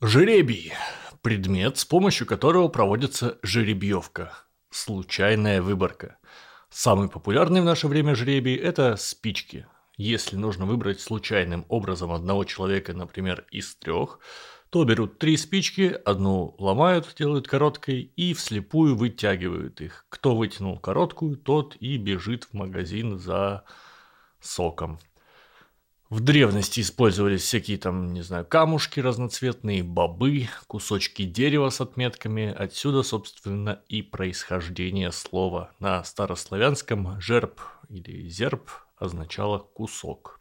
Жеребий – предмет, с помощью которого проводится жеребьевка, случайная выборка. Самый популярный в наше время жребий – это спички. Если нужно выбрать случайным образом одного человека, например, из трех, то берут три спички, одну ломают, делают короткой и вслепую вытягивают их. Кто вытянул короткую, тот и бежит в магазин за соком. В древности использовались всякие там, не знаю, камушки разноцветные, бобы, кусочки дерева с отметками. Отсюда, собственно, и происхождение слова. На старославянском «жерб» или «зерб» означало «кусок».